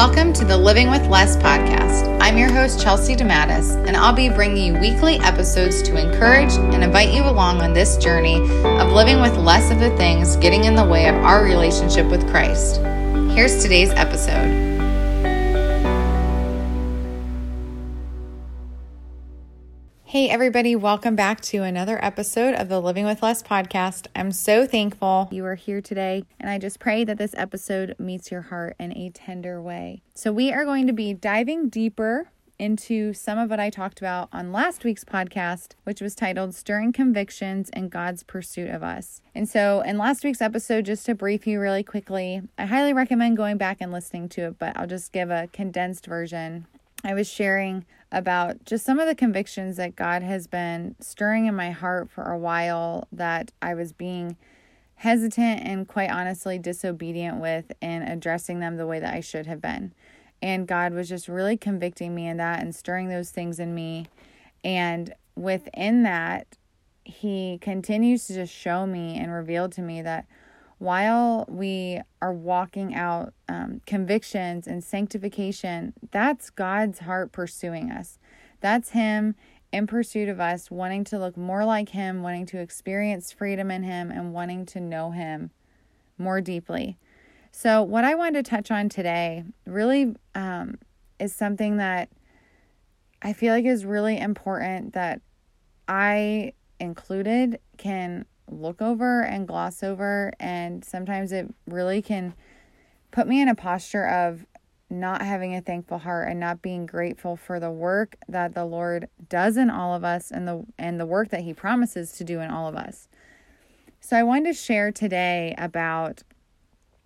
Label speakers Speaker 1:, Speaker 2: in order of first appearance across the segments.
Speaker 1: Welcome to the Living with Less podcast. I'm your host, Chelsea DeMattis, and I'll be bringing you weekly episodes to encourage and invite you along on this journey of living with less of the things getting in the way of our relationship with Christ. Here's today's episode. Hey, everybody, welcome back to another episode of the Living with Less podcast. I'm so thankful you are here today, and I just pray that this episode meets your heart in a tender way. So, we are going to be diving deeper into some of what I talked about on last week's podcast, which was titled Stirring Convictions and God's Pursuit of Us. And so, in last week's episode, just to brief you really quickly, I highly recommend going back and listening to it, but I'll just give a condensed version. I was sharing about just some of the convictions that God has been stirring in my heart for a while that I was being hesitant and quite honestly disobedient with in addressing them the way that I should have been. And God was just really convicting me in that and stirring those things in me. And within that, He continues to just show me and reveal to me that while we are walking out um, convictions and sanctification, that's God's heart pursuing us. That's Him in pursuit of us, wanting to look more like Him, wanting to experience freedom in Him, and wanting to know Him more deeply. So, what I wanted to touch on today really um, is something that I feel like is really important that I included can look over and gloss over. And sometimes it really can put me in a posture of not having a thankful heart and not being grateful for the work that the Lord does in all of us and the and the work that he promises to do in all of us. So I wanted to share today about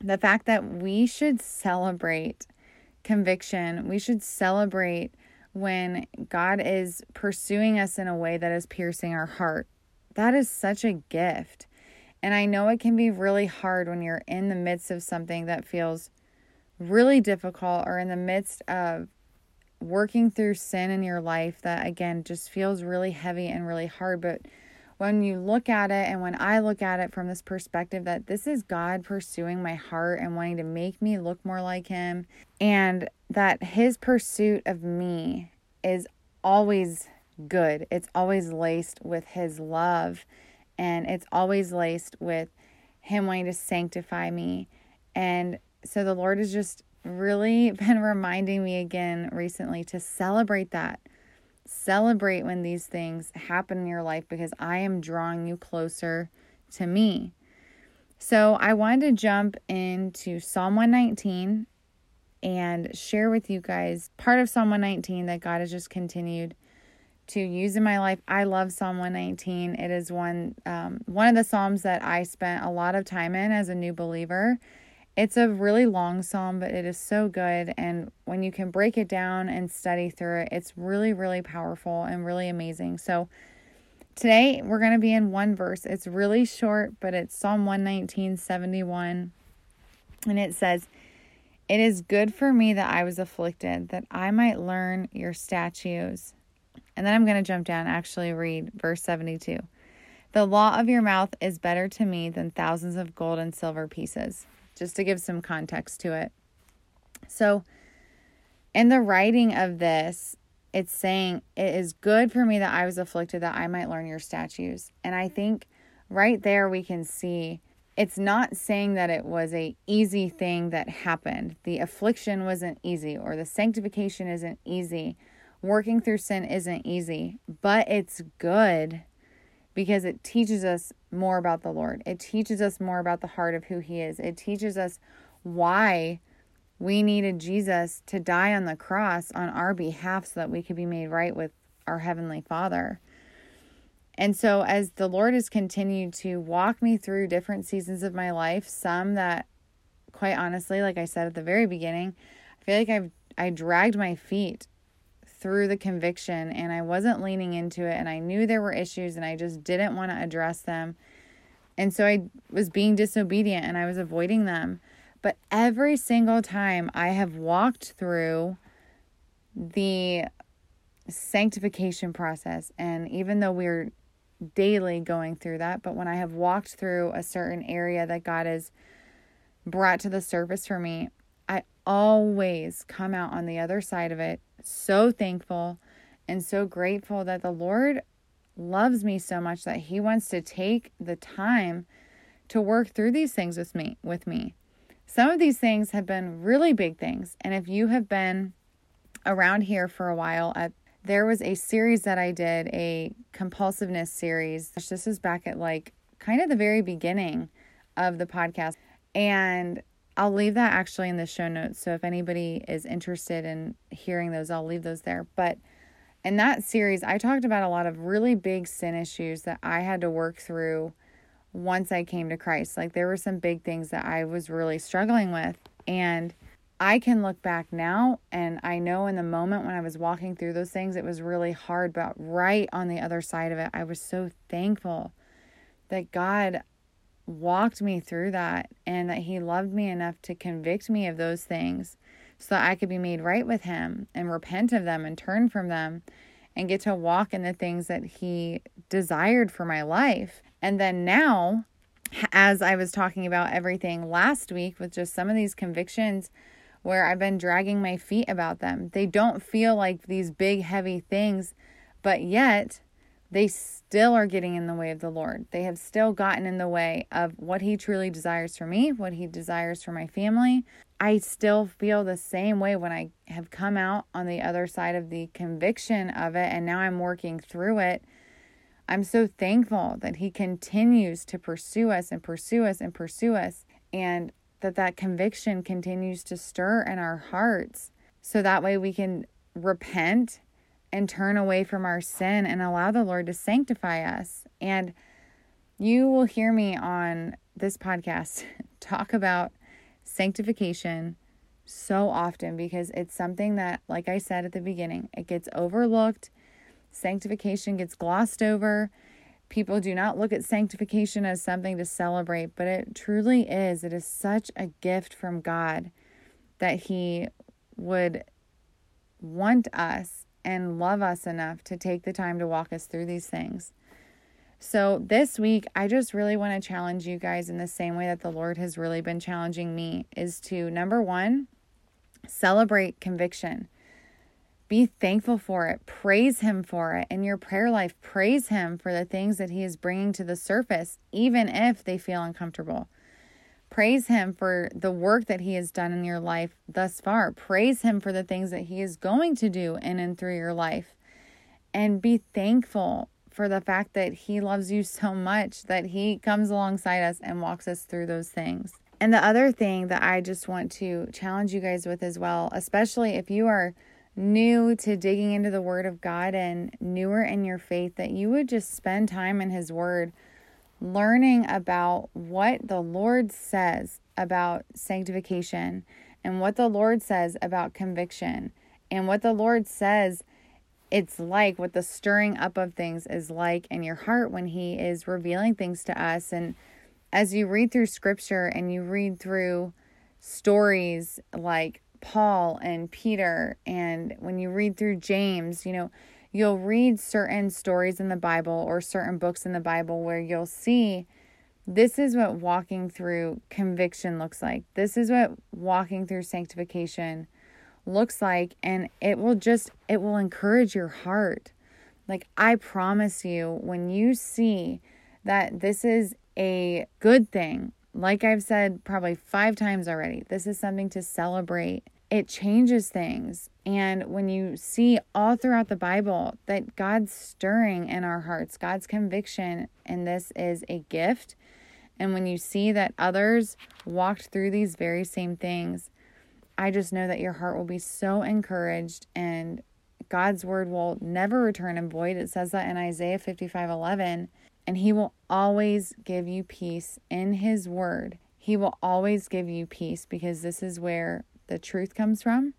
Speaker 1: the fact that we should celebrate conviction. We should celebrate when God is pursuing us in a way that is piercing our heart that is such a gift. And I know it can be really hard when you're in the midst of something that feels really difficult or in the midst of working through sin in your life that, again, just feels really heavy and really hard. But when you look at it, and when I look at it from this perspective that this is God pursuing my heart and wanting to make me look more like Him, and that His pursuit of me is always good. It's always laced with His love and it's always laced with Him wanting to sanctify me. And so the Lord has just really been reminding me again recently to celebrate that. Celebrate when these things happen in your life because I am drawing you closer to me. So I wanted to jump into Psalm 119 and share with you guys part of Psalm 119 that God has just continued to use in my life. I love Psalm 119. It is one um, one of the psalms that I spent a lot of time in as a new believer. It's a really long psalm, but it is so good. And when you can break it down and study through it, it's really, really powerful and really amazing. So today we're going to be in one verse. It's really short, but it's Psalm 119, 71. And it says, It is good for me that I was afflicted, that I might learn your statutes. And then I'm going to jump down actually read verse 72. The law of your mouth is better to me than thousands of gold and silver pieces, just to give some context to it. So, in the writing of this, it's saying, It is good for me that I was afflicted, that I might learn your statutes. And I think right there we can see it's not saying that it was a easy thing that happened. The affliction wasn't easy or the sanctification isn't easy working through sin isn't easy, but it's good because it teaches us more about the Lord. It teaches us more about the heart of who He is. It teaches us why we needed Jesus to die on the cross on our behalf so that we could be made right with our Heavenly Father. And so, as the Lord has continued to walk me through different seasons of my life, some that, quite honestly, like I said at the very beginning, I feel like I've I dragged my feet through the conviction and I wasn't leaning into it and I knew there were issues and I just didn't want to address them. And so I was being disobedient and I was avoiding them. But every single time I have walked through the sanctification process, and even though we're daily going through that, but when I have walked through a certain area that God has brought to the surface for me, I always come out on the other side of it so thankful and so grateful that the Lord loves me so much that he wants to take the time to work through these things with me with me. Some of these things have been really big things and if you have been around here for a while at there was a series that I did, a compulsiveness series. This is back at like kind of the very beginning of the podcast. And I'll leave that actually in the show notes. So if anybody is interested in hearing those, I'll leave those there. But in that series, I talked about a lot of really big sin issues that I had to work through once I came to Christ. Like there were some big things that I was really struggling with. And I can look back now and I know in the moment when I was walking through those things, it was really hard. But right on the other side of it, I was so thankful that God walked me through that and that He loved me enough to convict me of those things so that I could be made right with Him and repent of them and turn from them and get to walk in the things that He desired for my life. And then now, as I was talking about everything last week with just some of these convictions where I've been dragging my feet about them. They don't feel like these big, heavy things, but yet they still are getting in the way of the Lord. They have still gotten in the way of what He truly desires for me, what He desires for my family. I still feel the same way when I have come out on the other side of the conviction of it, and now I'm working through it. I'm so thankful that He continues to pursue us and pursue us and pursue us. And that that conviction continues to stir in our hearts so that way we can repent and turn away from our sin and allow the Lord to sanctify us. And you will hear me on this podcast talk about sanctification so often because it's something that, like I said at the beginning, it gets overlooked. Sanctification gets glossed over. People do not look at sanctification as something to celebrate, but it truly is. It is such a gift from God that He would want us and love us enough to take the time to walk us through these things. So, this week, I just really want to challenge you guys in the same way that the Lord has really been challenging me is to number one, celebrate conviction. Be thankful for it. Praise Him for it. In your prayer life, praise Him for the things that He is bringing to the surface, even if they feel uncomfortable. Praise Him for the work that He has done in your life thus far. Praise Him for the things that He is going to do in and through your life. And be thankful for the fact that He loves you so much that He comes alongside us and walks us through those things. And the other thing that I just want to challenge you guys with as well, especially if you are new to digging into the Word of God and newer in your faith, that you would just spend time in His Word learning about what the Lord says about sanctification and what the Lord says about conviction and what the Lord says it's like, what the stirring up of things is like in your heart when He is revealing things to us. And as you read through scripture and you read through stories like Paul and Peter, and when you read through James, you know, you'll read certain stories in the Bible or certain books in the Bible where you'll see this is what walking through conviction looks like. This is what walking through sanctification looks like and it will just it will encourage your heart. Like I promise you when you see that this is a good thing like I've said probably five times already, this is something to celebrate. It changes things. And when you see all throughout the Bible that God's stirring in our hearts, God's conviction, and this is a gift. And when you see that others walked through these very same things, I just know that your heart will be so encouraged and God's word will never return in void. It says that in Isaiah 55 11 and He will always give you peace in His Word. He will always give you peace because this is where the truth comes from.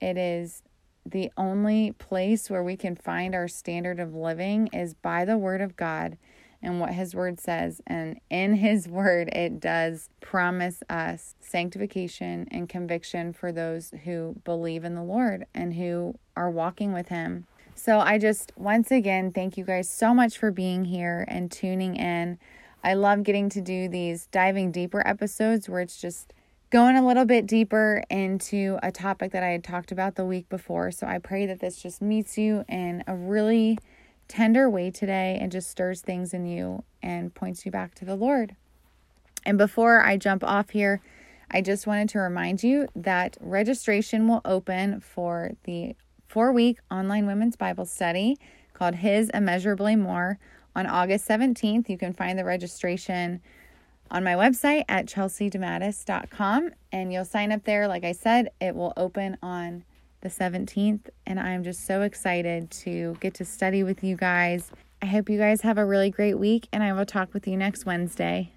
Speaker 1: It is the only place where we can find our standard of living is by the Word of God and what His Word says. And in His Word, it does promise us sanctification and conviction for those who believe in the Lord and who are walking with Him. So I just, once again, thank you guys so much for being here and tuning in. I love getting to do these diving deeper episodes where it's just going a little bit deeper into a topic that I had talked about the week before. So I pray that this just meets you in a really tender way today and just stirs things in you and points you back to the Lord. And before I jump off here, I just wanted to remind you that registration will open for the four week online women's Bible study called His Immeasurably More on August 17th. You can find the registration on my website at chelseadematis.com and you'll sign up there. Like I said, it will open on the 17th, and I'm just so excited to get to study with you guys. I hope you guys have a really great week, and I will talk with you next Wednesday.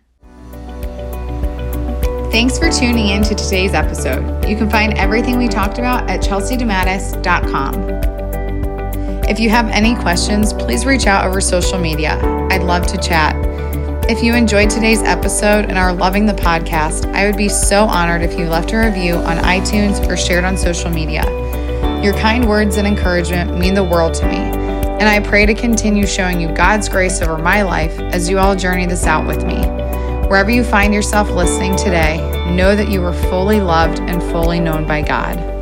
Speaker 1: Thanks for tuning in to today's episode. You can find everything we talked about at chelseadematis.com. If you have any questions, please reach out over social media. I'd love to chat. If you enjoyed today's episode and are loving the podcast, I would be so honored if you left a review on iTunes or shared on social media. Your kind words and encouragement mean the world to me, and I pray to continue showing you God's grace over my life as you all journey this out with me. Wherever you find yourself listening today, know that you are fully loved and fully known by God.